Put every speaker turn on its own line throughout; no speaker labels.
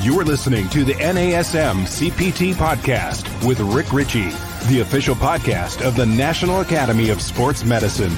You're listening to the NASM CPT podcast with Rick Richey, the official podcast of the National Academy of Sports Medicine.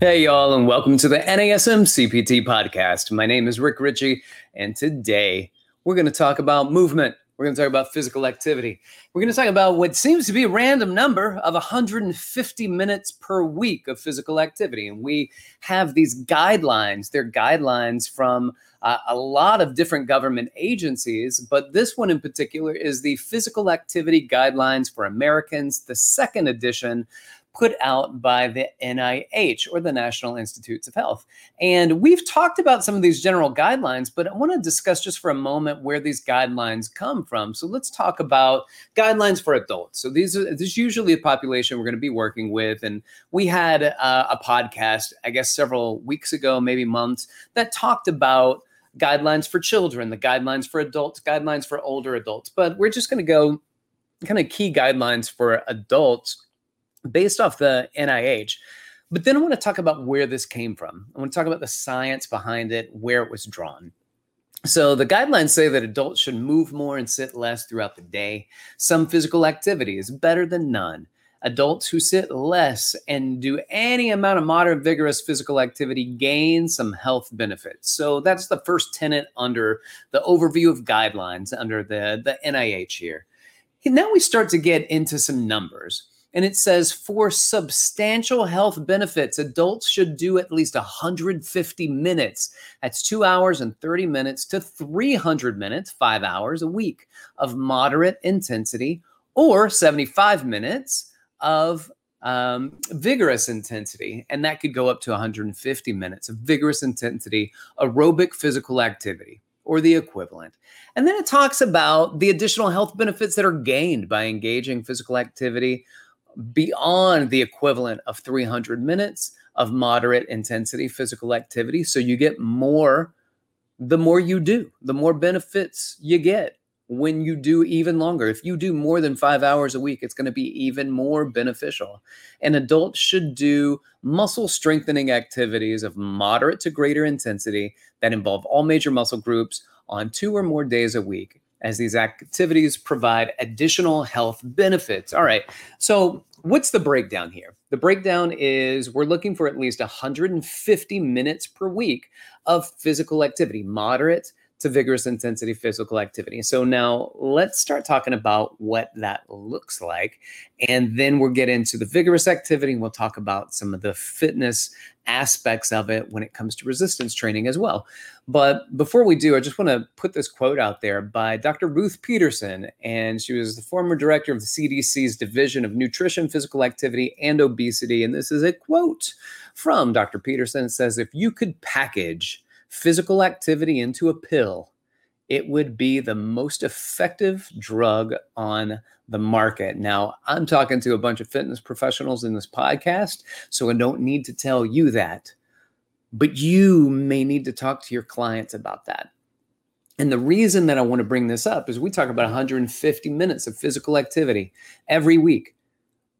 Hey, y'all, and welcome to the NASM CPT podcast. My name is Rick Richey, and today we're going to talk about movement. We're going to talk about physical activity. We're going to talk about what seems to be a random number of 150 minutes per week of physical activity. And we have these guidelines. They're guidelines from uh, a lot of different government agencies, but this one in particular is the Physical Activity Guidelines for Americans, the second edition put out by the NIH or the National Institutes of Health. And we've talked about some of these general guidelines, but I want to discuss just for a moment where these guidelines come from. So let's talk about guidelines for adults. So these are this is usually a population we're going to be working with, and we had uh, a podcast, I guess, several weeks ago, maybe months, that talked about guidelines for children, the guidelines for adults, guidelines for older adults. But we're just going to go kind of key guidelines for adults based off the NIH. But then I want to talk about where this came from. I want to talk about the science behind it, where it was drawn. So, the guidelines say that adults should move more and sit less throughout the day. Some physical activity is better than none. Adults who sit less and do any amount of moderate, vigorous physical activity gain some health benefits. So, that's the first tenet under the overview of guidelines under the, the NIH here. And now we start to get into some numbers. And it says for substantial health benefits, adults should do at least 150 minutes. That's two hours and 30 minutes to 300 minutes, five hours a week of moderate intensity, or 75 minutes of um, vigorous intensity. And that could go up to 150 minutes of vigorous intensity, aerobic physical activity or the equivalent. And then it talks about the additional health benefits that are gained by engaging physical activity beyond the equivalent of 300 minutes of moderate intensity physical activity. So you get more the more you do, the more benefits you get when you do even longer. If you do more than five hours a week, it's going to be even more beneficial. And adults should do muscle strengthening activities of moderate to greater intensity that involve all major muscle groups on two or more days a week as these activities provide additional health benefits. All right. So, what's the breakdown here? The breakdown is we're looking for at least 150 minutes per week of physical activity, moderate to vigorous intensity physical activity. So now let's start talking about what that looks like. And then we'll get into the vigorous activity and we'll talk about some of the fitness aspects of it when it comes to resistance training as well. But before we do, I just want to put this quote out there by Dr. Ruth Petersen. And she was the former director of the CDC's Division of Nutrition, Physical Activity, and Obesity. And this is a quote from Dr. Petersen. It says, If you could package physical activity into a pill, it would be the most effective drug on the market. Now, I'm talking to a bunch of fitness professionals in this podcast, so I don't need to tell you that. But you may need to talk to your clients about that. And the reason that I want to bring this up is we talk about 150 minutes of physical activity every week.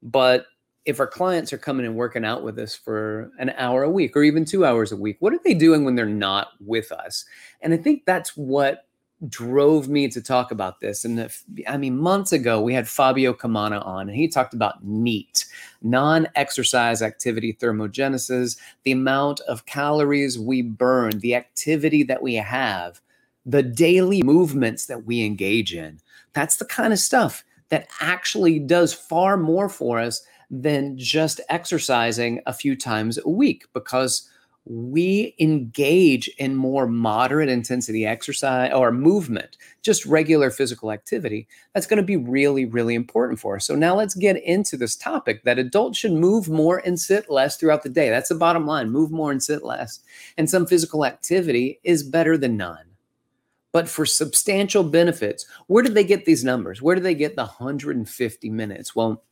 But if our clients are coming and working out with us for an hour a week or even two hours a week, what are they doing when they're not with us? And I think that's what drove me to talk about this. And if, I mean, months ago, we had Fabio Comana on, and he talked about NEAT, non exercise activity thermogenesis, the amount of calories we burn, the activity that we have, the daily movements that we engage in. That's the kind of stuff that actually does far more for us than just exercising a few times a week because we engage in more moderate intensity exercise or movement, just regular physical activity, that's going to be really, really important for us. So, now let's get into this topic that adults should move more and sit less throughout the day. That's the bottom line move more and sit less. And some physical activity is better than none. But for substantial benefits, where did they get these numbers? Where do they get the 150 minutes? Well,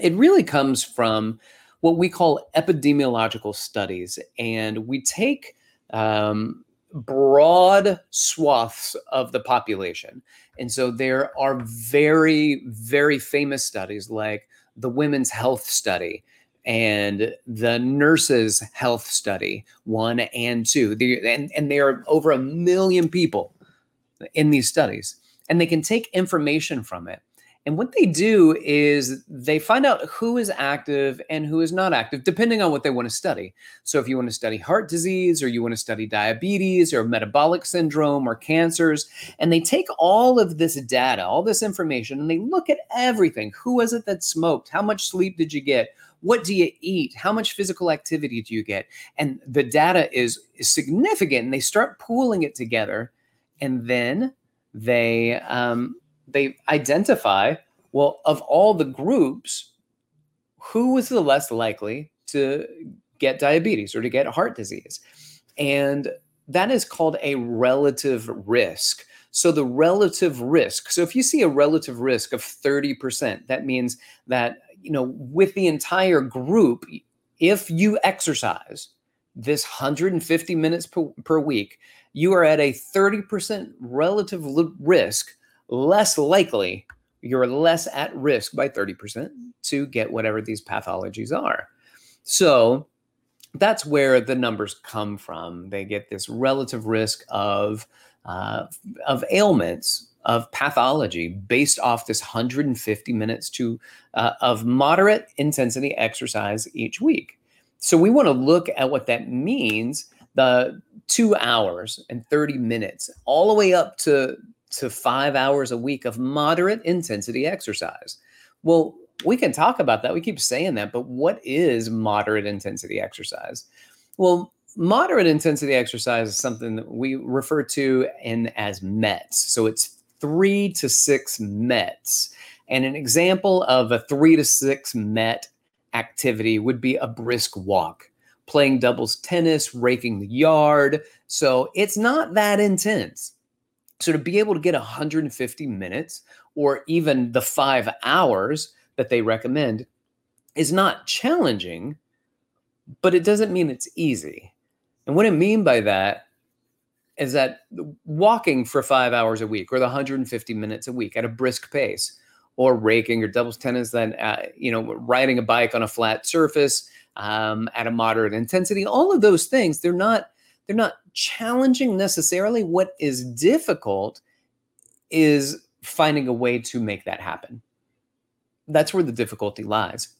it really comes from what we call epidemiological studies. And we take um, broad swaths of the population. And so there are very, very famous studies like the Women's Health Study and the nurses health study one and two the, and, and there are over a million people in these studies and they can take information from it and what they do is they find out who is active and who is not active, depending on what they want to study. So, if you want to study heart disease, or you want to study diabetes, or metabolic syndrome, or cancers, and they take all of this data, all this information, and they look at everything who was it that smoked? How much sleep did you get? What do you eat? How much physical activity do you get? And the data is, significant, and they start pooling it together. And then they um, they identify well of all the groups who was the less likely to get diabetes or to get heart disease? And that is called a relative risk. So the relative risk so if you see a relative risk of 30% that means that you know with the entire group if you exercise this 150 minutes per, per week you are at a 30% relative risk less likely, you're less at risk by 30% to get whatever these pathologies are. So that's where the numbers come from. They get this relative risk of uh, of ailments of pathology based off this 150 minutes to uh, of moderate intensity exercise each week. So we want to look at what that means the 2 hours and 30 minutes all the way up to to five hours a week of moderate intensity exercise. Well, we can talk about that. We keep saying that, but what is moderate intensity exercise? Well, moderate intensity exercise is something that we refer to in as METs. So it's three to six METs. And an example of a three to six MET activity would be a brisk walk, playing doubles tennis, raking the yard. So it's not that intense. So to be able to get 150 minutes or even the five hours that they recommend is not challenging, but it doesn't mean it's easy. And what I mean by that is that walking for five hours a week or the 150 minutes a week at a brisk pace or raking or doubles tennis, then, uh, you know, riding a bike on a flat surface um, at a moderate intensity, all of those things, they're not they're not challenging necessarily. What is difficult is finding a way to make that happen. That's where the difficulty lies.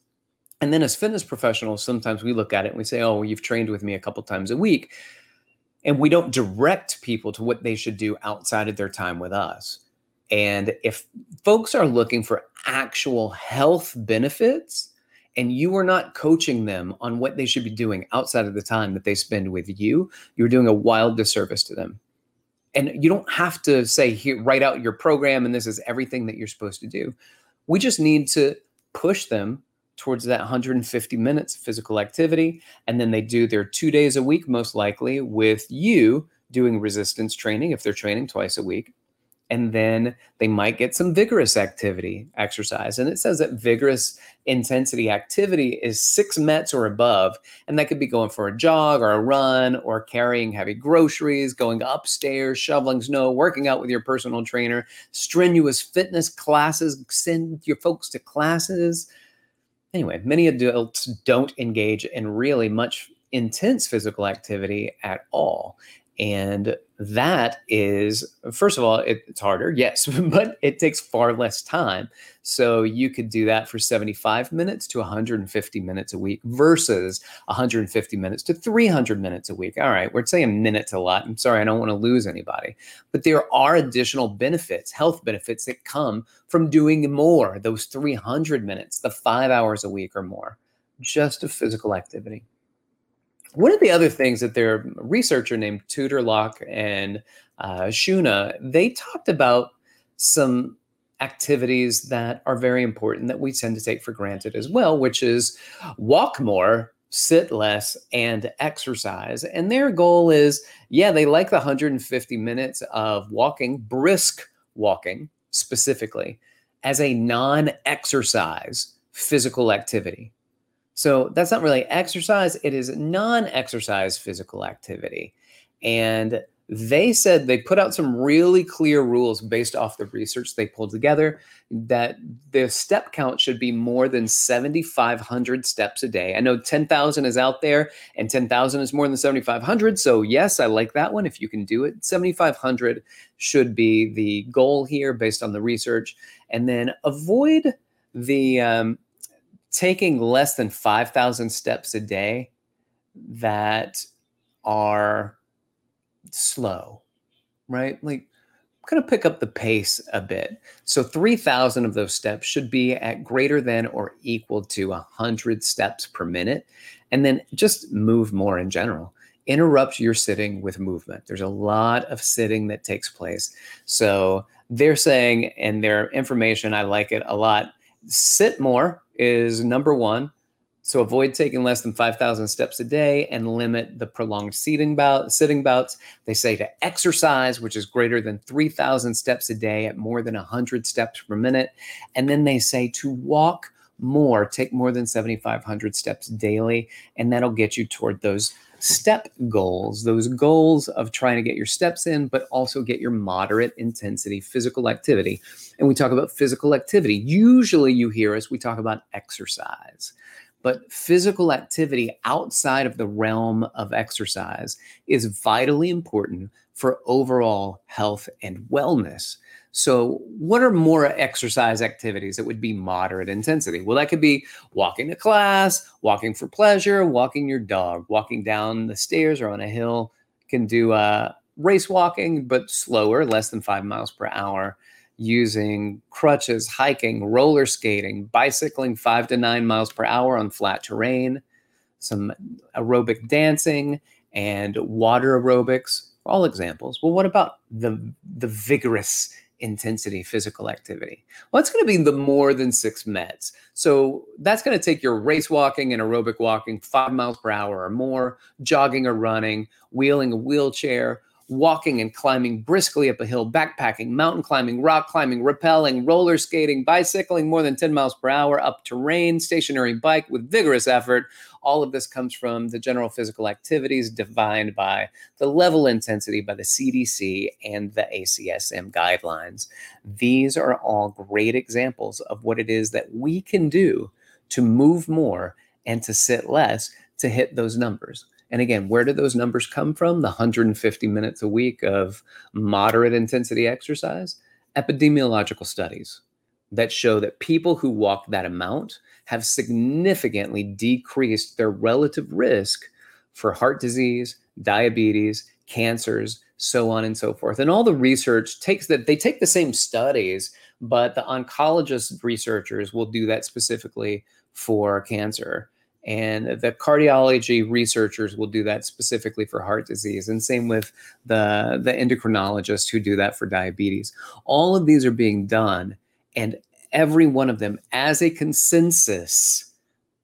And then as fitness professionals, sometimes we look at it and we say, oh, well, you've trained with me a couple times a week. And we don't direct people to what they should do outside of their time with us. And if folks are looking for actual health benefits, and you are not coaching them on what they should be doing outside of the time that they spend with you, you're doing a wild disservice to them. And you don't have to say, here, write out your program and this is everything that you're supposed to do. We just need to push them towards that 150 minutes of physical activity. And then they do their two days a week, most likely, with you doing resistance training if they're training twice a week and then they might get some vigorous activity exercise. And it says that vigorous intensity activity is six METs or above. And that could be going for a jog or a run or carrying heavy groceries, going upstairs, shoveling snow, working out with your personal trainer, strenuous fitness classes, send your folks to classes. Anyway, many adults don't engage in really much intense physical activity at all. And that is, first of all, it, it's harder, yes, but it takes far less time. So you could do that for 75 minutes to 150 minutes a week versus 150 minutes to 300 minutes a week. All right, we're saying minutes a lot. I'm sorry, I don't want to lose anybody. But there are additional benefits, health benefits that come from doing more, those 300 minutes, the five hours a week or more, just of physical activity. One of the other things that their researcher named Tudor-Locke and uh, Schuna, they talked about some activities that are very important that we tend to take for granted as well, which is walk more, sit less, and exercise. And their goal is, yeah, they like the 150 minutes of walking, brisk walking specifically, as a non exercise physical activity. So that's not really exercise, it is non exercise physical activity. And they said they put out some really clear rules based off the research they pulled together that the step count should be more than 7,500 steps a day. I know 10,000 is out there and 10,000 is more than 7,500. So, yes, I like that one if you can do it. 7,500 should be the goal here based on the research. And then avoid the um, taking less than 5,000 steps a day that are slow, right? Like, I'm going to pick up the pace a bit. So 3,000 of those steps should be at greater than or equal to 100 steps per minute. And then just move more in general. Interrupt your sitting with movement. There's a lot of sitting that takes place. So they're saying, and their information, I like it a lot. Sit more is number one. So avoid taking less than 5,000 steps a day and limit the prolonged seating bout, sitting bouts. They say to exercise, which is greater than 3,000 steps a day at more than 100 steps per minute. And then they say to walk more, take more than 7,500 steps daily, and that'll get you toward those step goals, those goals of trying to get your steps in, but also get your moderate intensity physical activity. And we talk about physical activity. Usually you hear us, we talk about exercise. But physical activity outside of the realm of exercise is vitally important for overall health and wellness. So, what are more exercise activities that would be moderate intensity? Well, that could be walking to class, walking for pleasure, walking your dog, walking down the stairs or on a hill. Can do uh, race walking, but slower, less than five miles per hour using crutches, hiking, roller skating, bicycling five to nine miles per hour on flat terrain, some aerobic dancing, and water aerobics, all examples. Well, what about the, the vigorous intensity physical activity? Well, it's going to be the more than six METs. So that's going to take your race walking and aerobic walking five miles per hour or more, jogging or running, wheeling a wheelchair, walking and climbing briskly up a hill, backpacking, mountain climbing, rock climbing, rappelling, roller skating, bicycling more than 10 miles per hour, up terrain, stationary bike with vigorous effort. All of this comes from the general physical activities defined by the level intensity by the CDC and the ACSM guidelines. These are all great examples of what it is that we can do to move more and to sit less to hit those numbers. And again, where do those numbers come from? The 150 minutes a week of moderate intensity exercise? Epidemiological studies that show that people who walk that amount have significantly decreased their relative risk for heart disease, diabetes, cancers, so on and so forth. And all the research takes that they take the same studies, but the oncologist researchers will do that specifically for cancer. And the cardiology researchers will do that specifically for heart disease. And same with the, the endocrinologists who do that for diabetes. All of these are being done, and every one of them, as a consensus,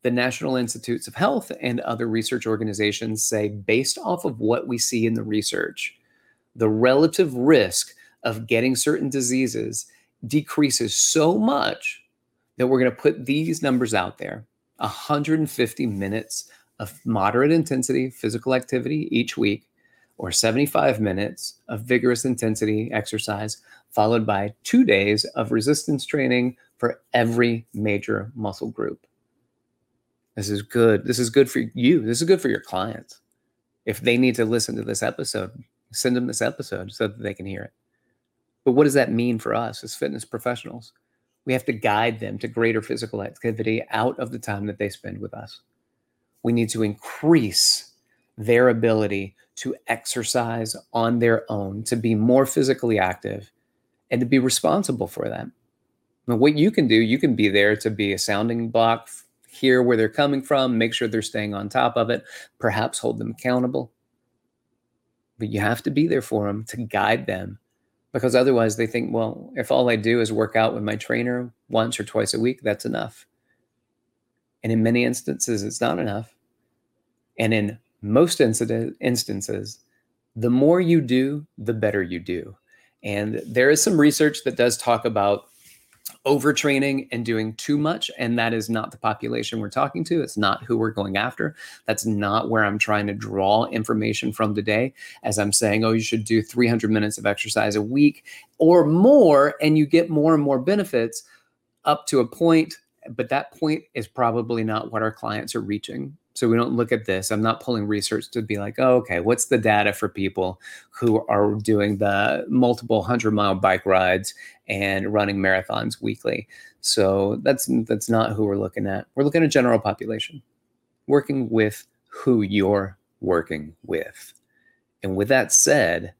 the National Institutes of Health and other research organizations say, based off of what we see in the research, the relative risk of getting certain diseases decreases so much that we're going to put these numbers out there 150 minutes of moderate intensity physical activity each week, or 75 minutes of vigorous intensity exercise, followed by two days of resistance training for every major muscle group. This is good. This is good for you. This is good for your clients. If they need to listen to this episode, send them this episode so that they can hear it. But what does that mean for us as fitness professionals? We have to guide them to greater physical activity out of the time that they spend with us. We need to increase their ability to exercise on their own, to be more physically active, and to be responsible for that. Now, what you can do, you can be there to be a sounding block, hear where they're coming from, make sure they're staying on top of it, perhaps hold them accountable. But you have to be there for them to guide them because otherwise they think, well, if all I do is work out with my trainer once or twice a week, that's enough. And in many instances, it's not enough. And in most instances, the more you do, the better you do. And there is some research that does talk about overtraining and doing too much and that is not the population we're talking to. It's not who we're going after. That's not where i'm trying to draw information from today as i'm saying oh you should do 300 minutes of exercise a week or more and you get more and more benefits up to a point but that point is probably not what our clients are reaching so we don't look at this. I'm not pulling research to be like, oh, okay, what's the data for people who are doing the multiple hundred mile bike rides and running marathons weekly? So that's that's not who we're looking at. We're looking at general population, working with who you're working with. And with that said,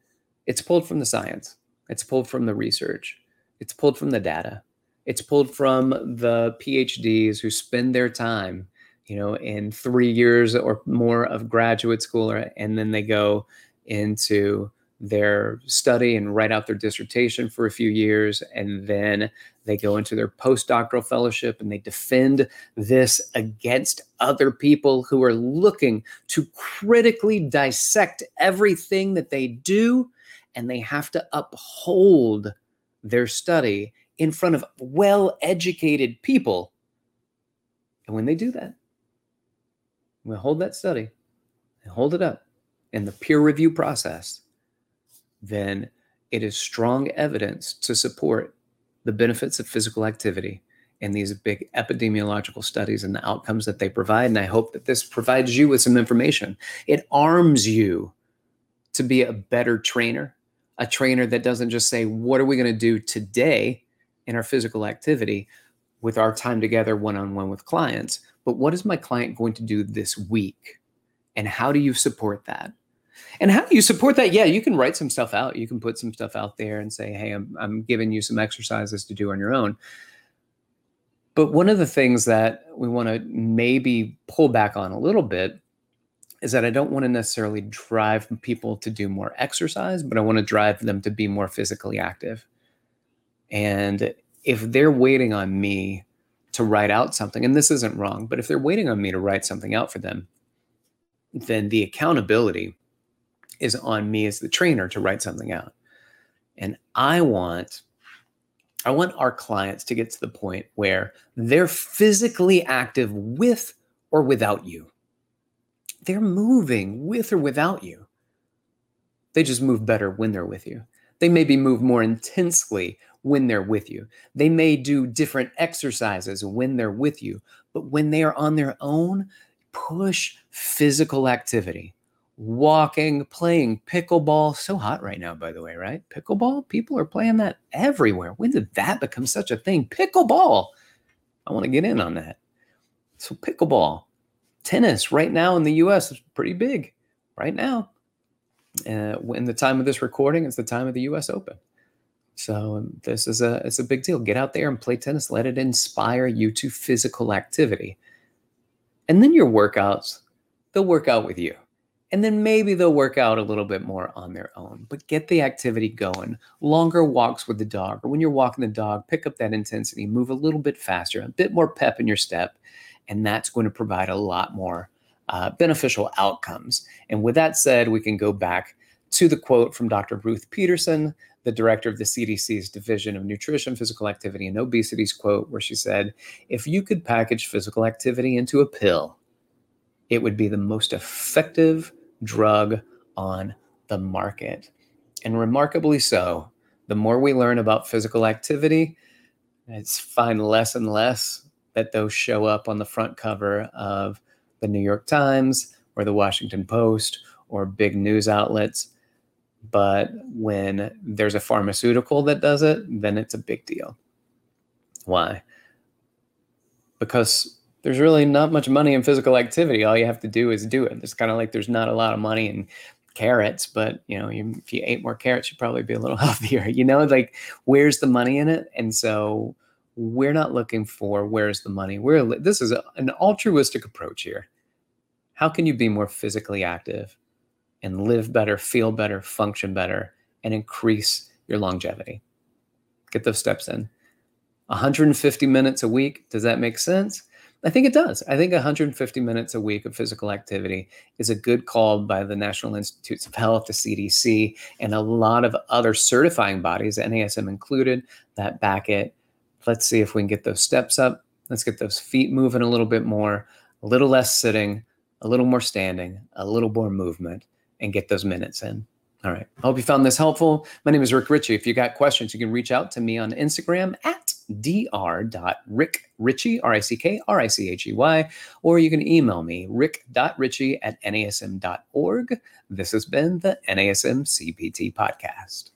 it's pulled from the science. It's pulled from the research. It's pulled from the data. It's pulled from the PhDs who spend their time you know, in three years or more of graduate school, or, and then they go into their study and write out their dissertation for a few years, and then they go into their postdoctoral fellowship and they defend this against other people who are looking to critically dissect everything that they do, and they have to uphold their study in front of well educated people. And when they do that, we hold that study and hold it up in the peer review process, then it is strong evidence to support the benefits of physical activity in these big epidemiological studies and the outcomes that they provide. And I hope that this provides you with some information. It arms you to be a better trainer, a trainer that doesn't just say, What are we going to do today in our physical activity with our time together one on one with clients? But what is my client going to do this week? And how do you support that? And how do you support that? Yeah, you can write some stuff out. You can put some stuff out there and say, hey, I'm, I'm giving you some exercises to do on your own. But one of the things that we want to maybe pull back on a little bit is that I don't want to necessarily drive people to do more exercise, but I want to drive them to be more physically active. And if they're waiting on me to write out something, and this isn't wrong, but if they're waiting on me to write something out for them, then the accountability is on me as the trainer to write something out. And I want I want our clients to get to the point where they're physically active with or without you. They're moving with or without you. They just move better when they're with you. They maybe move more intensely when they're with you. They may do different exercises when they're with you, but when they are on their own, push physical activity. Walking, playing pickleball. So hot right now, by the way, right? Pickleball? People are playing that everywhere. When did that become such a thing? Pickleball. I want to get in on that. So, pickleball, tennis right now in the US is pretty big right now. Uh, in the time of this recording, it's the time of the US Open. So this is a it's a big deal. Get out there and play tennis. Let it inspire you to physical activity. And then your workouts, they'll work out with you. And then maybe they'll work out a little bit more on their own. But get the activity going. Longer walks with the dog, or when you're walking the dog, pick up that intensity, move a little bit faster, a bit more pep in your step, and that's going to provide a lot more uh, beneficial outcomes. And with that said, we can go back to the quote from Dr. Ruth Petersen, the director of the CDC's Division of Nutrition, Physical Activity, and Obesity's quote, where she said, If you could package physical activity into a pill, it would be the most effective drug on the market. And remarkably so, the more we learn about physical activity, it's find less and less that those show up on the front cover of the New York Times or the Washington Post or big news outlets. But when there's a pharmaceutical that does it, then it's a big deal. Why? Because there's really not much money in physical activity. All you have to do is do it. It's kind of like there's not a lot of money in carrots, but you know, if you ate more carrots, you'd probably be a little healthier. You know, like where's the money in it? And so we're not looking for where's the money. We're this is a, an altruistic approach here. How can you be more physically active? And live better, feel better, function better, and increase your longevity. Get those steps in. 150 minutes a week, does that make sense? I think it does. I think 150 minutes a week of physical activity is a good call by the National Institutes of Health, the CDC, and a lot of other certifying bodies, NASM included, that back it Let's see if we can get those steps up. Let's get those feet moving a little bit more, a little less sitting, a little more standing, a little more movement, and get those minutes in. All right. I hope you found this helpful. My name is Rick Richey. If you got questions, you can reach out to me on Instagram at dr.rickrichey, R-I-C-K-R-I-C-H-E-Y, or you can email me, rick.richey at nasm.org. This has been the NASM CPT Podcast.